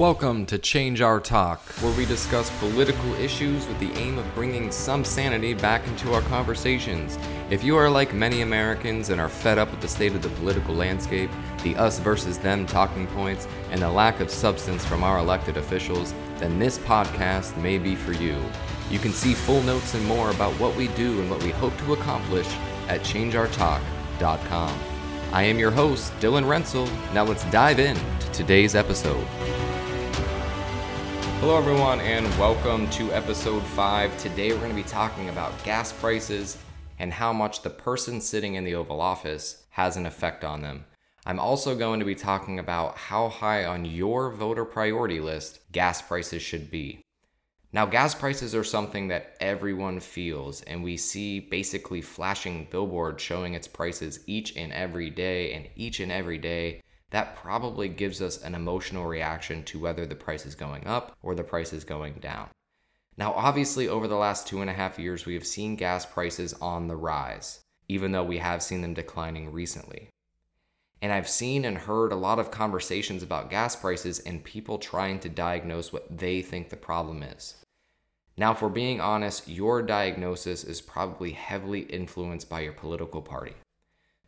Welcome to Change Our Talk, where we discuss political issues with the aim of bringing some sanity back into our conversations. If you are like many Americans and are fed up with the state of the political landscape, the us versus them talking points, and the lack of substance from our elected officials, then this podcast may be for you. You can see full notes and more about what we do and what we hope to accomplish at changeourtalk.com. I am your host, Dylan Rensel. Now let's dive in to today's episode. Hello, everyone, and welcome to episode 5. Today, we're going to be talking about gas prices and how much the person sitting in the Oval Office has an effect on them. I'm also going to be talking about how high on your voter priority list gas prices should be. Now, gas prices are something that everyone feels, and we see basically flashing billboards showing its prices each and every day, and each and every day. That probably gives us an emotional reaction to whether the price is going up or the price is going down. Now, obviously, over the last two and a half years, we have seen gas prices on the rise, even though we have seen them declining recently. And I've seen and heard a lot of conversations about gas prices and people trying to diagnose what they think the problem is. Now, we're being honest, your diagnosis is probably heavily influenced by your political party.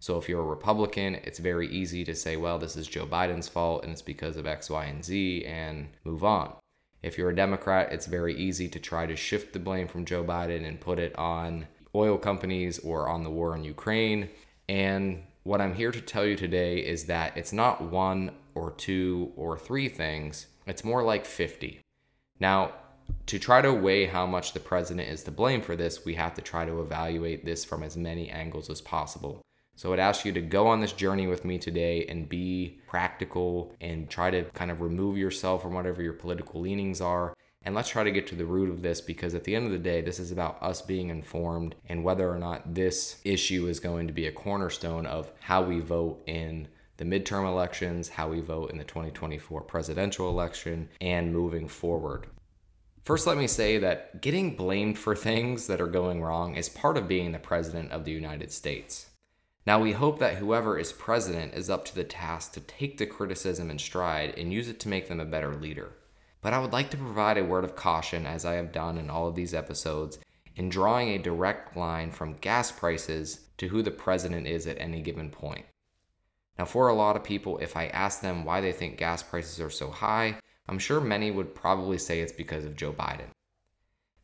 So, if you're a Republican, it's very easy to say, well, this is Joe Biden's fault and it's because of X, Y, and Z and move on. If you're a Democrat, it's very easy to try to shift the blame from Joe Biden and put it on oil companies or on the war in Ukraine. And what I'm here to tell you today is that it's not one or two or three things, it's more like 50. Now, to try to weigh how much the president is to blame for this, we have to try to evaluate this from as many angles as possible. So I'd ask you to go on this journey with me today and be practical and try to kind of remove yourself from whatever your political leanings are and let's try to get to the root of this because at the end of the day, this is about us being informed and whether or not this issue is going to be a cornerstone of how we vote in the midterm elections, how we vote in the 2024 presidential election, and moving forward. First, let me say that getting blamed for things that are going wrong is part of being the President of the United States. Now, we hope that whoever is president is up to the task to take the criticism in stride and use it to make them a better leader. But I would like to provide a word of caution, as I have done in all of these episodes, in drawing a direct line from gas prices to who the president is at any given point. Now, for a lot of people, if I ask them why they think gas prices are so high, I'm sure many would probably say it's because of Joe Biden.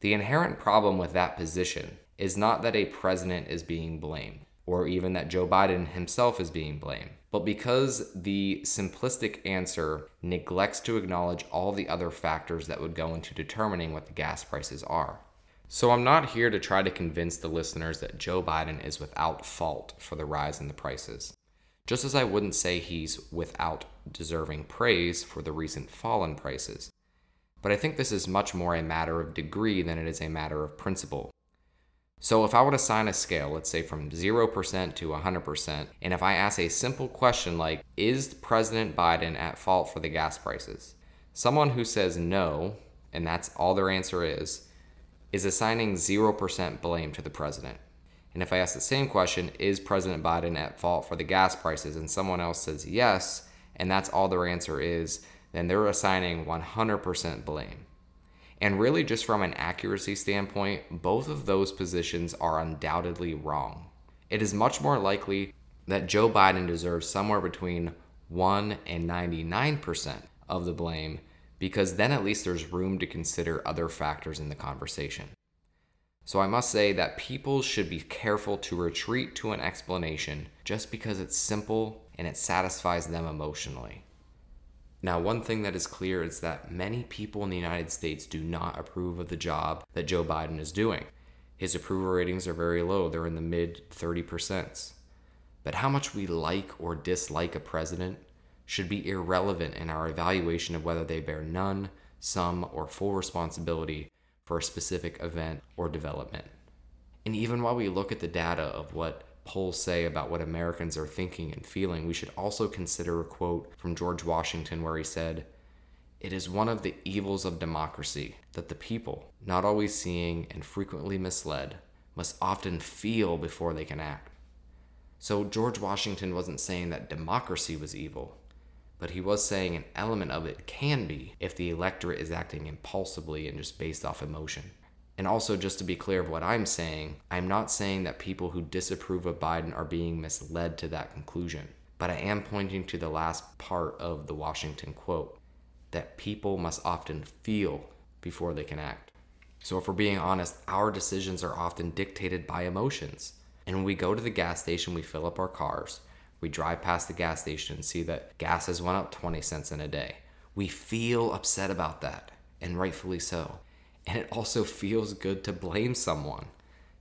The inherent problem with that position is not that a president is being blamed, or even that Joe Biden himself is being blamed but because the simplistic answer neglects to acknowledge all the other factors that would go into determining what the gas prices are. So I'm not here to try to convince the listeners that Joe Biden is without fault for the rise in the prices. Just as I wouldn't say he's without deserving praise for the recent fall in prices. But I think this is much more a matter of degree than it is a matter of principle. So if I were to assign a scale, let's say from 0% to 100%, and if I ask a simple question like, is President Biden at fault for the gas prices? Someone who says no, and that's all their answer is, is assigning 0% blame to the president. And if I ask the same question, is President Biden at fault for the gas prices? And someone else says yes, and that's all their answer is, then they're assigning 100% blame. And really, just from an accuracy standpoint, both of those positions are undoubtedly wrong. It is much more likely that Joe Biden deserves somewhere between 1 and 99% of the blame because then at least there's room to consider other factors in the conversation. So I must say that people should be careful to retreat to an explanation just because it's simple and it satisfies them emotionally. Now, one thing that is clear is that many people in the United States do not approve of the job that Joe Biden is doing. His approval ratings are very low, they're in the mid 30%. But how much we like or dislike a president should be irrelevant in our evaluation of whether they bear none, some, or full responsibility for a specific event or development. And even while we look at the data of what polls say about what Americans are thinking and feeling, we should also consider a quote from George Washington where he said, It is one of the evils of democracy that the people, not always seeing and frequently misled, must often feel before they can act. So George Washington wasn't saying that democracy was evil, but he was saying an element of it can be if the electorate is acting impulsively and just based off emotion. And also, just to be clear of what I'm saying, I'm not saying that people who disapprove of Biden are being misled to that conclusion, but I am pointing to the last part of the Washington quote that people must often feel before they can act. So, if we're being honest, our decisions are often dictated by emotions. And when we go to the gas station, we fill up our cars, we drive past the gas station and see that gas has went up 20 cents in a day. We feel upset about that, and rightfully so. And it also feels good to blame someone,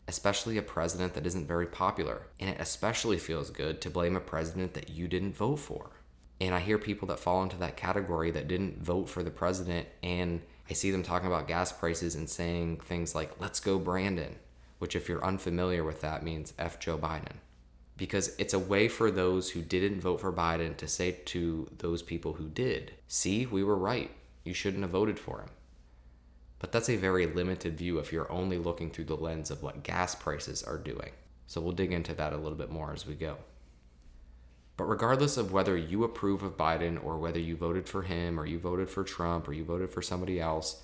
especially a president that isn't very popular. And it especially feels good to blame a president that you didn't vote for. And I hear people that fall into that category that didn't vote for the president, and I see them talking about gas prices and saying things like, let's go, Brandon, which, if you're unfamiliar with that, means F Joe Biden. Because it's a way for those who didn't vote for Biden to say to those people who did, see, we were right. You shouldn't have voted for him. But that's a very limited view if you're only looking through the lens of what gas prices are doing. So we'll dig into that a little bit more as we go. But regardless of whether you approve of Biden or whether you voted for him or you voted for Trump or you voted for somebody else,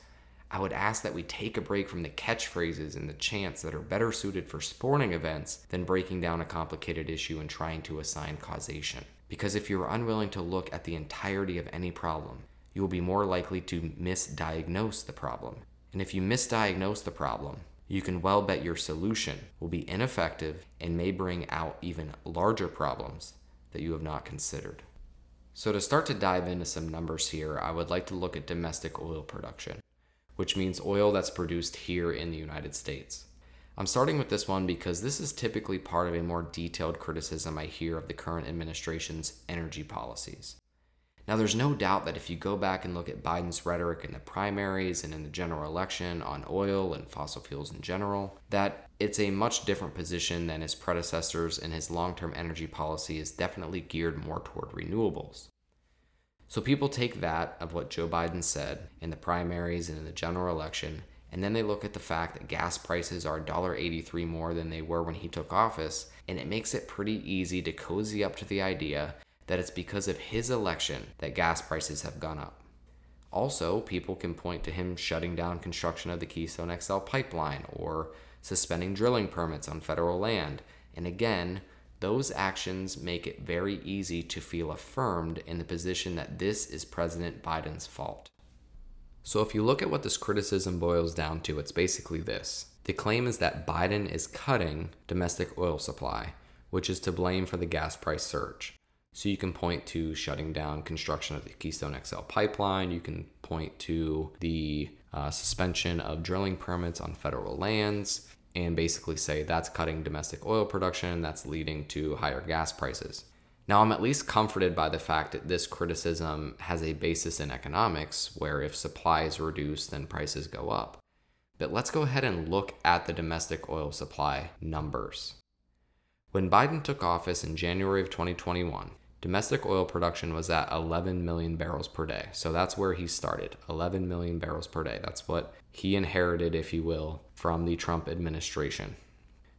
I would ask that we take a break from the catchphrases and the chants that are better suited for sporting events than breaking down a complicated issue and trying to assign causation. Because if you're unwilling to look at the entirety of any problem, you will be more likely to misdiagnose the problem. And if you misdiagnose the problem, you can well bet your solution will be ineffective and may bring out even larger problems that you have not considered. So, to start to dive into some numbers here, I would like to look at domestic oil production, which means oil that's produced here in the United States. I'm starting with this one because this is typically part of a more detailed criticism I hear of the current administration's energy policies. Now, there's no doubt that if you go back and look at Biden's rhetoric in the primaries and in the general election on oil and fossil fuels in general, that it's a much different position than his predecessors, and his long term energy policy is definitely geared more toward renewables. So people take that of what Joe Biden said in the primaries and in the general election, and then they look at the fact that gas prices are $1.83 more than they were when he took office, and it makes it pretty easy to cozy up to the idea that it's because of his election that gas prices have gone up. Also, people can point to him shutting down construction of the Keystone XL pipeline or suspending drilling permits on federal land. And again, those actions make it very easy to feel affirmed in the position that this is President Biden's fault. So, if you look at what this criticism boils down to, it's basically this. The claim is that Biden is cutting domestic oil supply, which is to blame for the gas price surge. So you can point to shutting down construction of the Keystone XL pipeline. You can point to the uh, suspension of drilling permits on federal lands and basically say that's cutting domestic oil production, that's leading to higher gas prices. Now, I'm at least comforted by the fact that this criticism has a basis in economics, where if supply is reduced, then prices go up. But let's go ahead and look at the domestic oil supply numbers. When Biden took office in January of 2021, domestic oil production was at 11 million barrels per day. So that's where he started 11 million barrels per day. That's what he inherited, if you will, from the Trump administration.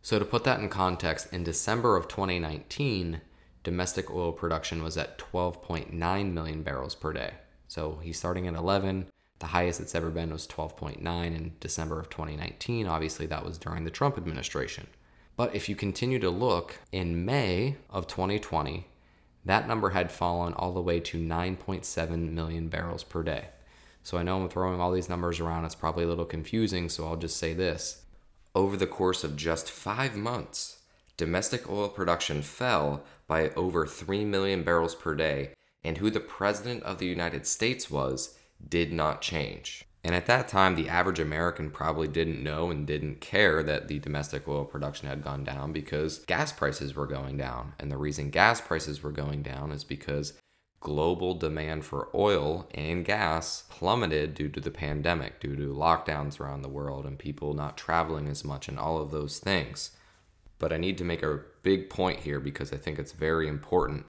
So, to put that in context, in December of 2019, domestic oil production was at 12.9 million barrels per day. So, he's starting at 11. The highest it's ever been was 12.9 in December of 2019. Obviously, that was during the Trump administration. But if you continue to look, in May of 2020, that number had fallen all the way to 9.7 million barrels per day. So I know I'm throwing all these numbers around, it's probably a little confusing, so I'll just say this. Over the course of just five months, domestic oil production fell by over 3 million barrels per day, and who the President of the United States was did not change. And at that time, the average American probably didn't know and didn't care that the domestic oil production had gone down because gas prices were going down. And the reason gas prices were going down is because global demand for oil and gas plummeted due to the pandemic, due to lockdowns around the world and people not traveling as much and all of those things. But I need to make a big point here because I think it's very important.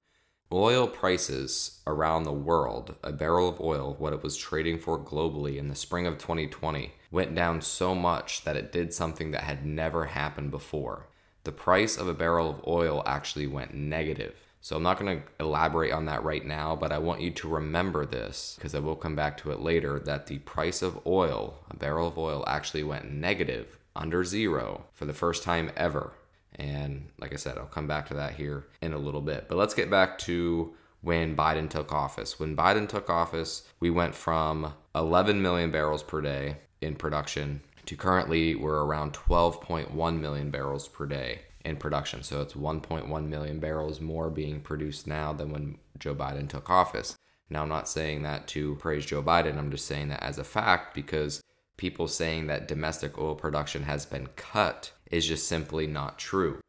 Oil prices around the world, a barrel of oil, what it was trading for globally in the spring of 2020, went down so much that it did something that had never happened before. The price of a barrel of oil actually went negative. So I'm not going to elaborate on that right now, but I want you to remember this because I will come back to it later that the price of oil, a barrel of oil, actually went negative under zero for the first time ever. And like I said, I'll come back to that here in a little bit. But let's get back to when Biden took office. When Biden took office, we went from 11 million barrels per day in production to currently we're around 12.1 million barrels per day in production. So it's 1.1 million barrels more being produced now than when Joe Biden took office. Now, I'm not saying that to praise Joe Biden, I'm just saying that as a fact because people saying that domestic oil production has been cut is just simply not true.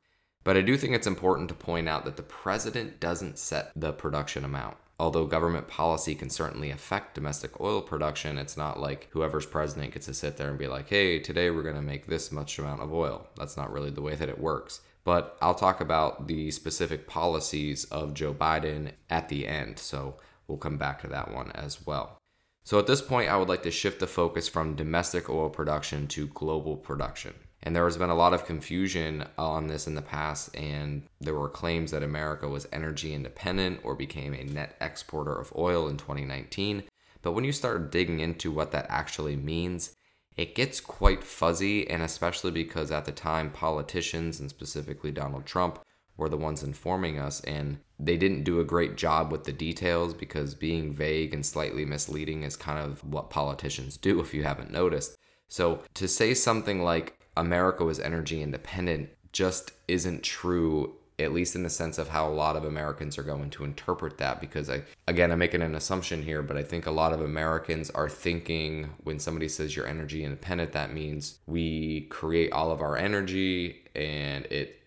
But I do think it's important to point out that the president doesn't set the production amount. Although government policy can certainly affect domestic oil production, it's not like whoever's president gets to sit there and be like, hey, today we're going to make this much amount of oil. That's not really the way that it works. But I'll talk about the specific policies of Joe Biden at the end. So we'll come back to that one as well. So at this point, I would like to shift the focus from domestic oil production to global production. And there has been a lot of confusion on this in the past, and there were claims that America was energy independent or became a net exporter of oil in 2019. But when you start digging into what that actually means, it gets quite fuzzy, and especially because at the time, politicians, and specifically Donald Trump, were the ones informing us, and they didn't do a great job with the details because being vague and slightly misleading is kind of what politicians do if you haven't noticed. So to say something like, America was energy independent just isn't true at least in the sense of how a lot of Americans are going to interpret that because I again I'm making an assumption here but I think a lot of Americans are thinking when somebody says you're energy independent that means we create all of our energy and it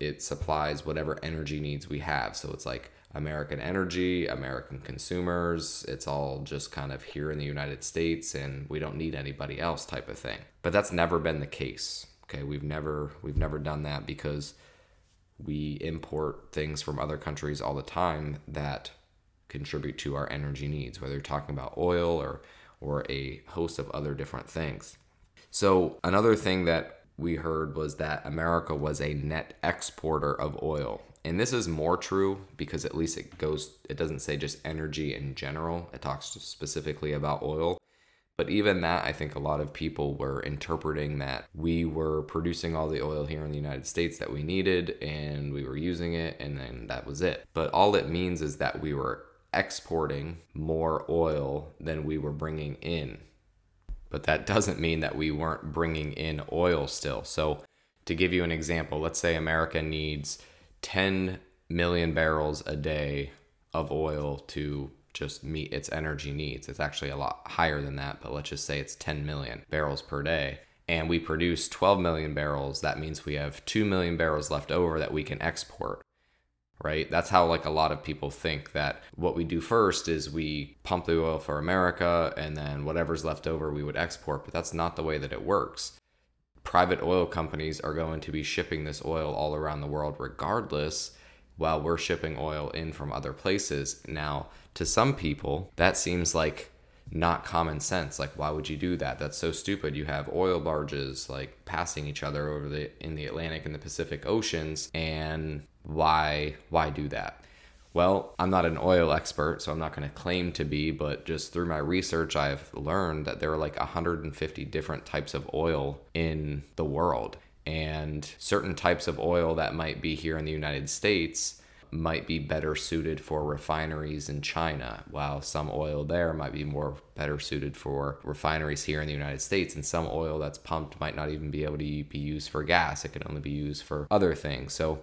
it supplies whatever energy needs we have. So it's like American energy, American consumers. It's all just kind of here in the United States and we don't need anybody else type of thing. But that's never been the case. Okay, we've never we've never done that because we import things from other countries all the time that contribute to our energy needs, whether you're talking about oil or or a host of other different things. So, another thing that we heard was that America was a net exporter of oil. And this is more true because at least it goes, it doesn't say just energy in general, it talks specifically about oil. But even that, I think a lot of people were interpreting that we were producing all the oil here in the United States that we needed and we were using it, and then that was it. But all it means is that we were exporting more oil than we were bringing in. But that doesn't mean that we weren't bringing in oil still. So, to give you an example, let's say America needs 10 million barrels a day of oil to just meet its energy needs. It's actually a lot higher than that, but let's just say it's 10 million barrels per day. And we produce 12 million barrels. That means we have 2 million barrels left over that we can export. Right? That's how like a lot of people think that what we do first is we pump the oil for America and then whatever's left over we would export, but that's not the way that it works private oil companies are going to be shipping this oil all around the world regardless while we're shipping oil in from other places. Now, to some people, that seems like not common sense. Like why would you do that? That's so stupid. You have oil barges like passing each other over the in the Atlantic and the Pacific Oceans and why why do that? Well, I'm not an oil expert, so I'm not going to claim to be, but just through my research, I've learned that there are like 150 different types of oil in the world. And certain types of oil that might be here in the United States might be better suited for refineries in China, while some oil there might be more better suited for refineries here in the United States. And some oil that's pumped might not even be able to be used for gas, it can only be used for other things. So,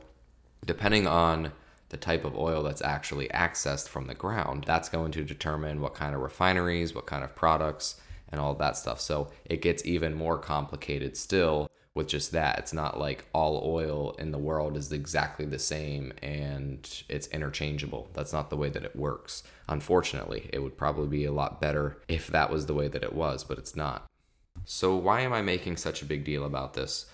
depending on the type of oil that's actually accessed from the ground. That's going to determine what kind of refineries, what kind of products, and all that stuff. So it gets even more complicated still with just that. It's not like all oil in the world is exactly the same and it's interchangeable. That's not the way that it works. Unfortunately, it would probably be a lot better if that was the way that it was, but it's not. So, why am I making such a big deal about this?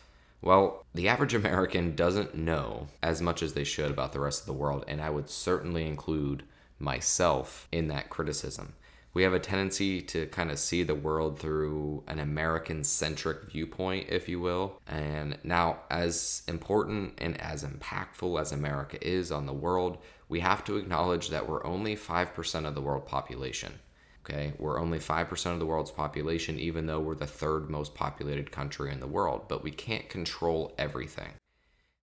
Well, the average American doesn't know as much as they should about the rest of the world, and I would certainly include myself in that criticism. We have a tendency to kind of see the world through an American centric viewpoint, if you will. And now, as important and as impactful as America is on the world, we have to acknowledge that we're only 5% of the world population. Okay, we're only 5% of the world's population, even though we're the third most populated country in the world, but we can't control everything.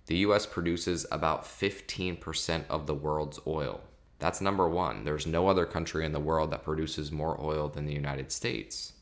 The US produces about 15% of the world's oil. That's number one. There's no other country in the world that produces more oil than the United States.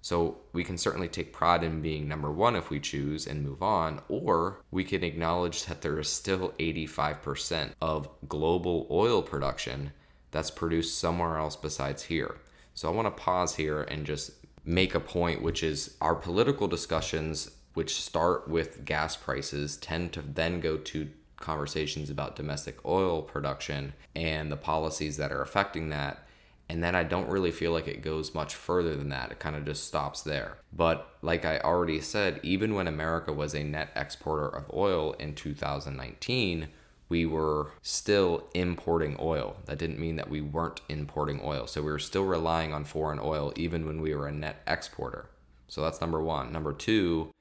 So we can certainly take pride in being number one if we choose and move on, or we can acknowledge that there is still 85% of global oil production that's produced somewhere else besides here. So I want to pause here and just make a point, which is our political discussions, which start with gas prices, tend to then go to conversations about domestic oil production and the policies that are affecting that. And then I don't really feel like it goes much further than that. It kind of just stops there. But like I already said, even when America was a net exporter of oil in 2019, we were still importing oil. That didn't mean that we weren't importing oil. So we were still relying on foreign oil even when we were a net exporter. So that's number one. Number two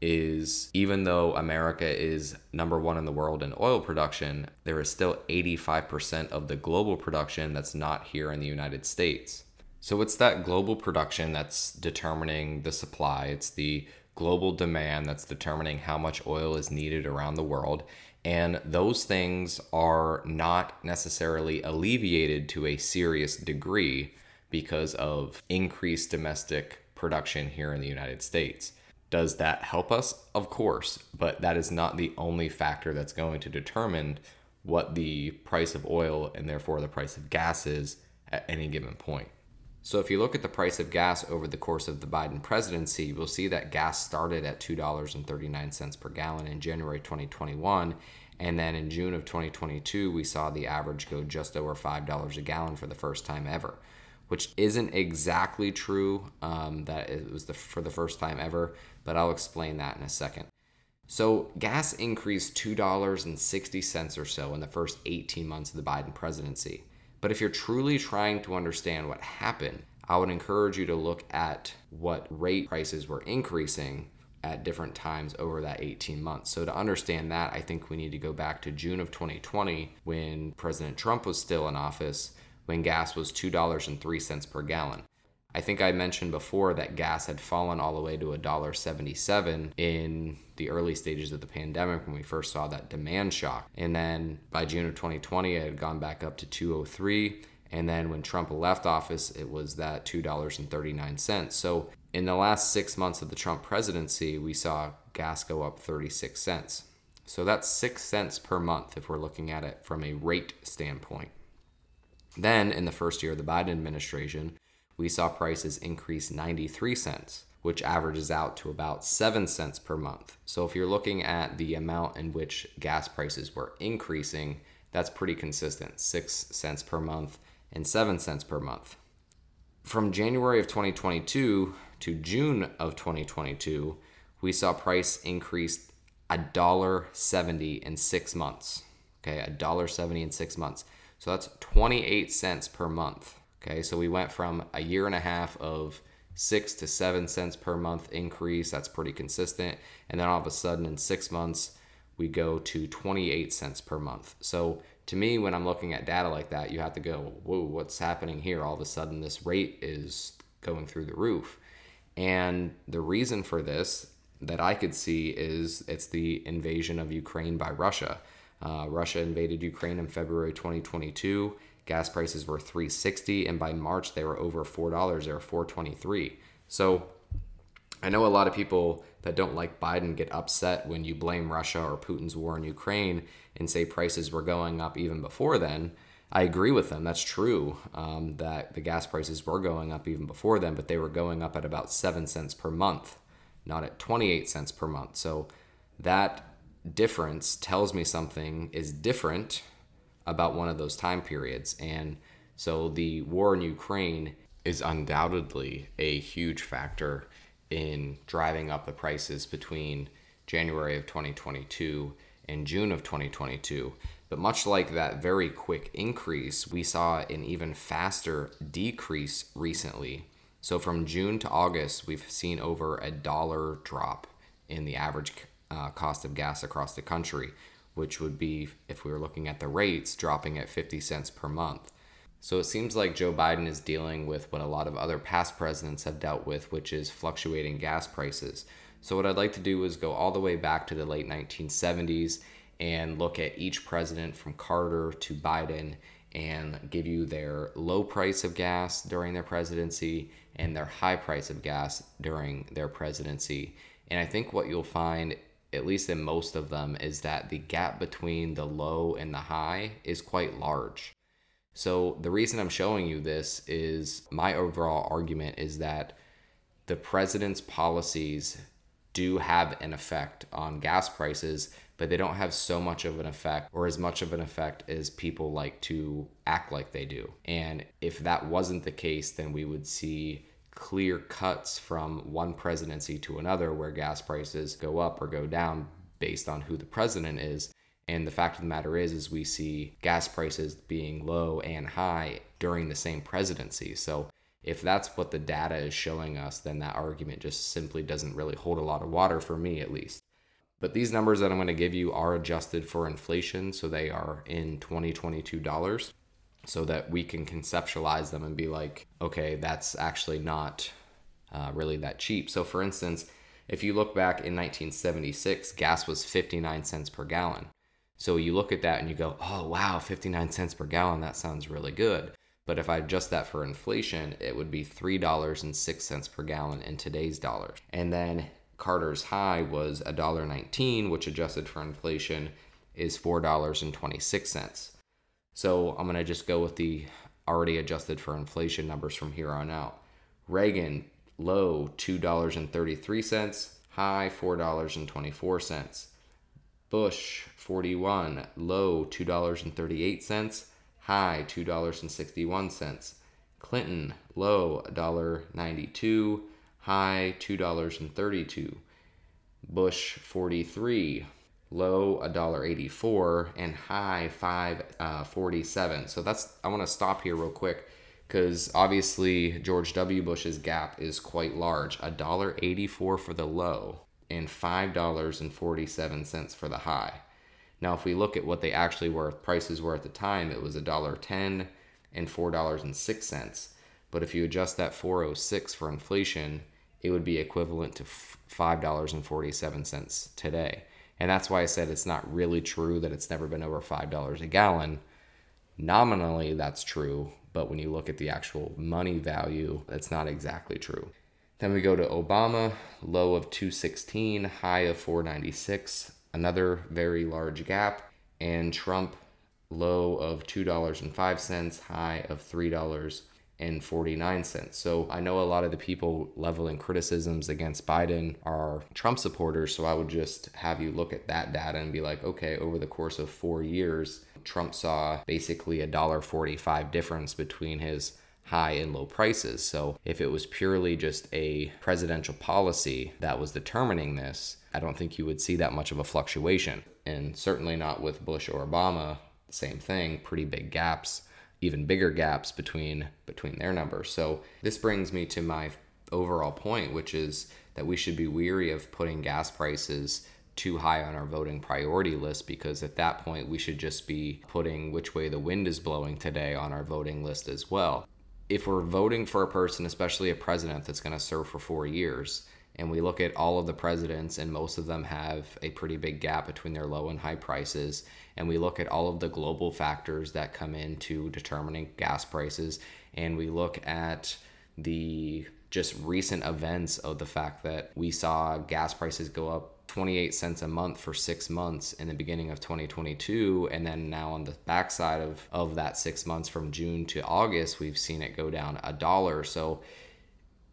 is even though America is number one in the world in oil production, there is still 85% of the global production that's not here in the United States. So it's that global production that's determining the supply. It's the global demand that's determining how much oil is needed around the world. And those things are not necessarily alleviated to a serious degree because of increased domestic production here in the United States. Does that help us? Of course, but that is not the only factor that's going to determine what the price of oil and therefore the price of gas is at any given point. So, if you look at the price of gas over the course of the Biden presidency, we'll see that gas started at $2.39 per gallon in January 2021. And then in June of 2022, we saw the average go just over $5 a gallon for the first time ever, which isn't exactly true um, that it was the, for the first time ever, but I'll explain that in a second. So, gas increased $2.60 or so in the first 18 months of the Biden presidency. But if you're truly trying to understand what happened, I would encourage you to look at what rate prices were increasing at different times over that 18 months. So, to understand that, I think we need to go back to June of 2020 when President Trump was still in office, when gas was $2.03 per gallon. I think I mentioned before that gas had fallen all the way to $1.77 in the early stages of the pandemic when we first saw that demand shock. And then by June of 2020, it had gone back up to 203. And then when Trump left office, it was that $2.39. So in the last six months of the Trump presidency, we saw gas go up 36 cents. So that's six cents per month if we're looking at it from a rate standpoint. Then, in the first year of the Biden administration, we saw prices increase 93 cents, which averages out to about 7 cents per month. So if you're looking at the amount in which gas prices were increasing, that's pretty consistent 6 cents per month and 7 cents per month. From January of 2022 to June of 2022, we saw price increase $1.70 in six months. Okay, $1.70 in six months. So that's 28 cents per month. Okay, so we went from a year and a half of six to seven cents per month increase. That's pretty consistent. And then all of a sudden, in six months, we go to 28 cents per month. So to me, when I'm looking at data like that, you have to go, whoa, what's happening here? All of a sudden, this rate is going through the roof. And the reason for this that I could see is it's the invasion of Ukraine by Russia. Uh, Russia invaded Ukraine in February 2022 gas prices were 360 and by March they were over $4 they were 423 so I know a lot of people that don't like Biden get upset when you blame Russia or Putin's war in Ukraine and say prices were going up even before then. I agree with them. That's true um, that the gas prices were going up even before then, but they were going up at about 7 cents per month, not at 28 cents per month. So that difference tells me something is different about one of those time periods. And so the war in Ukraine is undoubtedly a huge factor in driving up the prices between January of 2022 and June of 2022. But much like that very quick increase, we saw an even faster decrease recently. So from June to August, we've seen over a dollar drop in the average uh, cost of gas across the country, which would be, if we were looking at the rates, dropping at 50 cents per month. So it seems like Joe Biden is dealing with what a lot of other past presidents have dealt with, which is fluctuating gas prices. So, what I'd like to do is go all the way back to the late 1970s and look at each president from Carter to Biden and give you their low price of gas during their presidency and their high price of gas during their presidency. And I think what you'll find, at least in most of them, is that the gap between the low and the high is quite large. So, the reason I'm showing you this is my overall argument is that the president's policies do have an effect on gas prices but they don't have so much of an effect or as much of an effect as people like to act like they do. And if that wasn't the case, then we would see clear cuts from one presidency to another where gas prices go up or go down based on who the president is. And the fact of the matter is is we see gas prices being low and high during the same presidency. So if that's what the data is showing us, then that argument just simply doesn't really hold a lot of water for me at least. But these numbers that I'm going to give you are adjusted for inflation, so they are in 2022 dollars so that we can conceptualize them and be like, okay, that's actually not uh, really that cheap. So, for instance, if you look back in 1976, gas was 59 cents per gallon. So you look at that and you go, oh, wow, 59 cents per gallon, that sounds really good. But if I adjust that for inflation, it would be $3.06 per gallon in today's dollars. And then Carter's high was $1.19, which adjusted for inflation is $4.26. So I'm going to just go with the already adjusted for inflation numbers from here on out. Reagan, low $2.33, high $4.24. Bush, 41, low $2.38, high $2.61. Clinton, low $1.92, high $2.32. Bush 43, low $1.84 and high 547. Uh, so that's I want to stop here real quick cuz obviously George W Bush's gap is quite large. $1.84 for the low and $5.47 for the high. Now if we look at what they actually were prices were at the time, it was $1.10 and $4.06. But if you adjust that 406 for inflation, it would be equivalent to $5.47 today. And that's why I said it's not really true that it's never been over $5 a gallon. Nominally, that's true, but when you look at the actual money value, that's not exactly true. Then we go to Obama, low of 216, high of 496, another very large gap, and Trump, low of $2.05, high of $3 and 49 cents. So I know a lot of the people leveling criticisms against Biden are Trump supporters. So I would just have you look at that data and be like, okay, over the course of four years, Trump saw basically a dollar 45 difference between his high and low prices. So if it was purely just a presidential policy that was determining this, I don't think you would see that much of a fluctuation. And certainly not with Bush or Obama, same thing, pretty big gaps even bigger gaps between between their numbers. So this brings me to my overall point, which is that we should be weary of putting gas prices too high on our voting priority list because at that point we should just be putting which way the wind is blowing today on our voting list as well. If we're voting for a person, especially a president that's going to serve for 4 years, and we look at all of the presidents and most of them have a pretty big gap between their low and high prices. And we look at all of the global factors that come into determining gas prices. And we look at the just recent events of the fact that we saw gas prices go up 28 cents a month for six months in the beginning of 2022 and then now on the backside of, of that six months from june to august we've seen it go down a dollar. So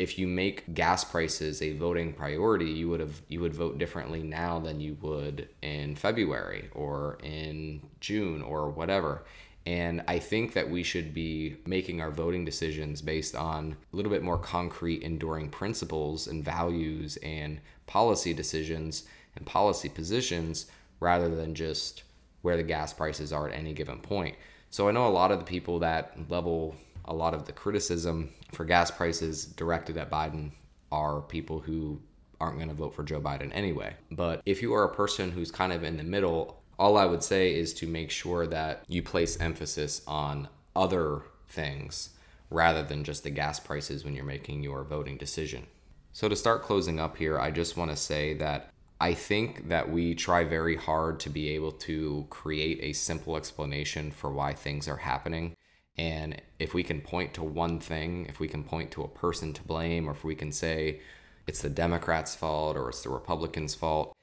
if you make gas prices a voting priority, you would have you would vote differently now than you would in February or in June or whatever. And I think that we should be making our voting decisions based on a little bit more concrete, enduring principles and values and policy decisions and policy positions rather than just where the gas prices are at any given point. So I know a lot of the people that level a lot of the criticism for gas prices directed at Biden are people who aren't going to vote for Joe Biden anyway. But if you are a person who's kind of in the middle, All I would say is to make sure that you place emphasis on other things rather than just the gas prices when you're making your voting decision. So, to start closing up here, I just want to say that I think that we try very hard to be able to create a simple explanation for why things are happening. And if we can point to one thing, if we can point to a person to blame, or if we can say it's the Democrats' fault or it's the Republicans' fault,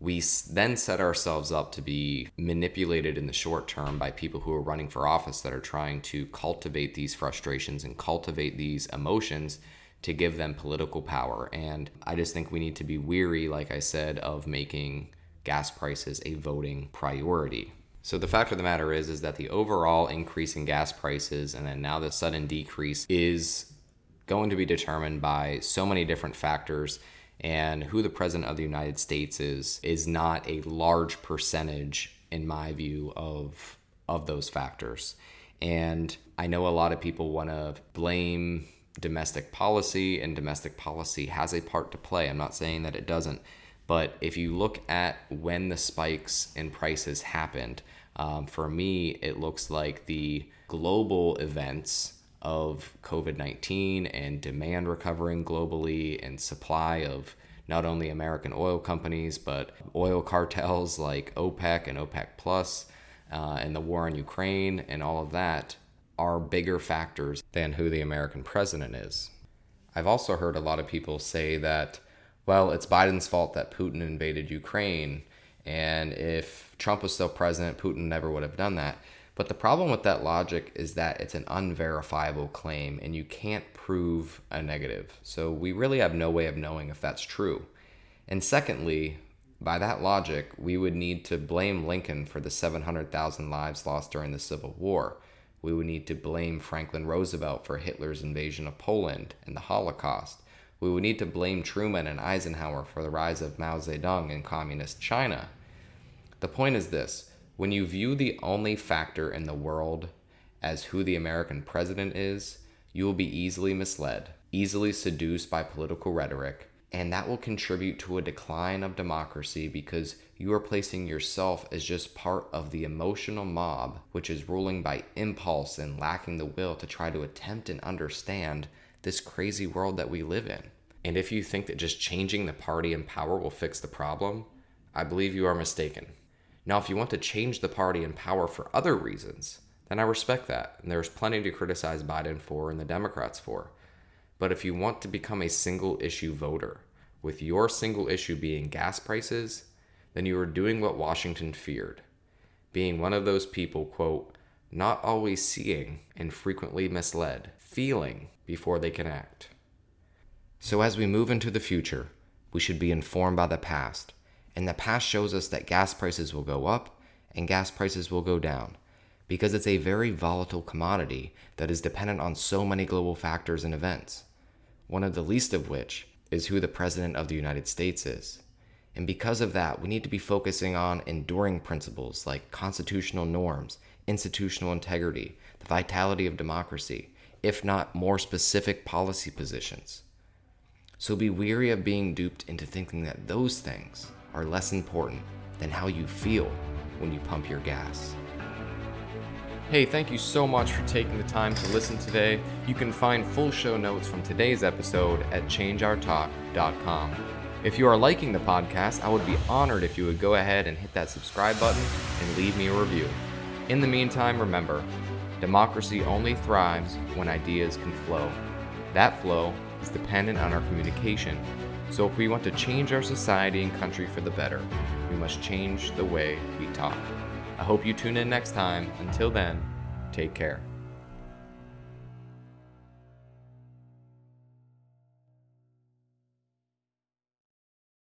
we then set ourselves up to be manipulated in the short term by people who are running for office that are trying to cultivate these frustrations and cultivate these emotions to give them political power. And I just think we need to be weary, like I said, of making gas prices a voting priority. So the fact of the matter is is that the overall increase in gas prices and then now the sudden decrease is going to be determined by so many different factors and who the president of the United States is is not a large percentage in my view of of those factors. And I know a lot of people want to blame domestic policy and domestic policy has a part to play. I'm not saying that it doesn't, but if you look at when the spikes in prices happened, um, for me, it looks like the global events of COVID 19 and demand recovering globally and supply of not only American oil companies, but oil cartels like OPEC and OPEC Plus, uh, and the war in Ukraine and all of that are bigger factors than who the American president is. I've also heard a lot of people say that, well, it's Biden's fault that Putin invaded Ukraine, and if Trump was still president, Putin never would have done that. But the problem with that logic is that it's an unverifiable claim and you can't prove a negative. So we really have no way of knowing if that's true. And secondly, by that logic, we would need to blame Lincoln for the 700,000 lives lost during the Civil War. We would need to blame Franklin Roosevelt for Hitler's invasion of Poland and the Holocaust. We would need to blame Truman and Eisenhower for the rise of Mao Zedong in communist China. The point is this when you view the only factor in the world as who the American president is, you will be easily misled, easily seduced by political rhetoric, and that will contribute to a decline of democracy because you are placing yourself as just part of the emotional mob which is ruling by impulse and lacking the will to try to attempt and understand this crazy world that we live in. And if you think that just changing the party in power will fix the problem, I believe you are mistaken. Now, if you want to change the party in power for other reasons, then I respect that. And there's plenty to criticize Biden for and the Democrats for. But if you want to become a single issue voter, with your single issue being gas prices, then you are doing what Washington feared being one of those people, quote, not always seeing and frequently misled, feeling before they can act. So as we move into the future, we should be informed by the past and the past shows us that gas prices will go up and gas prices will go down because it's a very volatile commodity that is dependent on so many global factors and events, one of the least of which is who the President of the United States is. And because of that, we need to be focusing on enduring principles like constitutional norms, institutional integrity, the vitality of democracy, if not more specific policy positions. So be weary of being duped into thinking that those things are less important than how you feel when you pump your gas. Hey, thank you so much for taking the time to listen today. You can find full show notes from today's episode at changeourtalk.com. If you are liking the podcast, I would be honored if you would go ahead and hit that subscribe button and leave me a review. In the meantime, remember democracy only thrives when ideas can flow. That flow is dependent on our communication so, if we want to change our society and country for the better, we must change the way we talk. I hope you tune in next time. Until then, take care.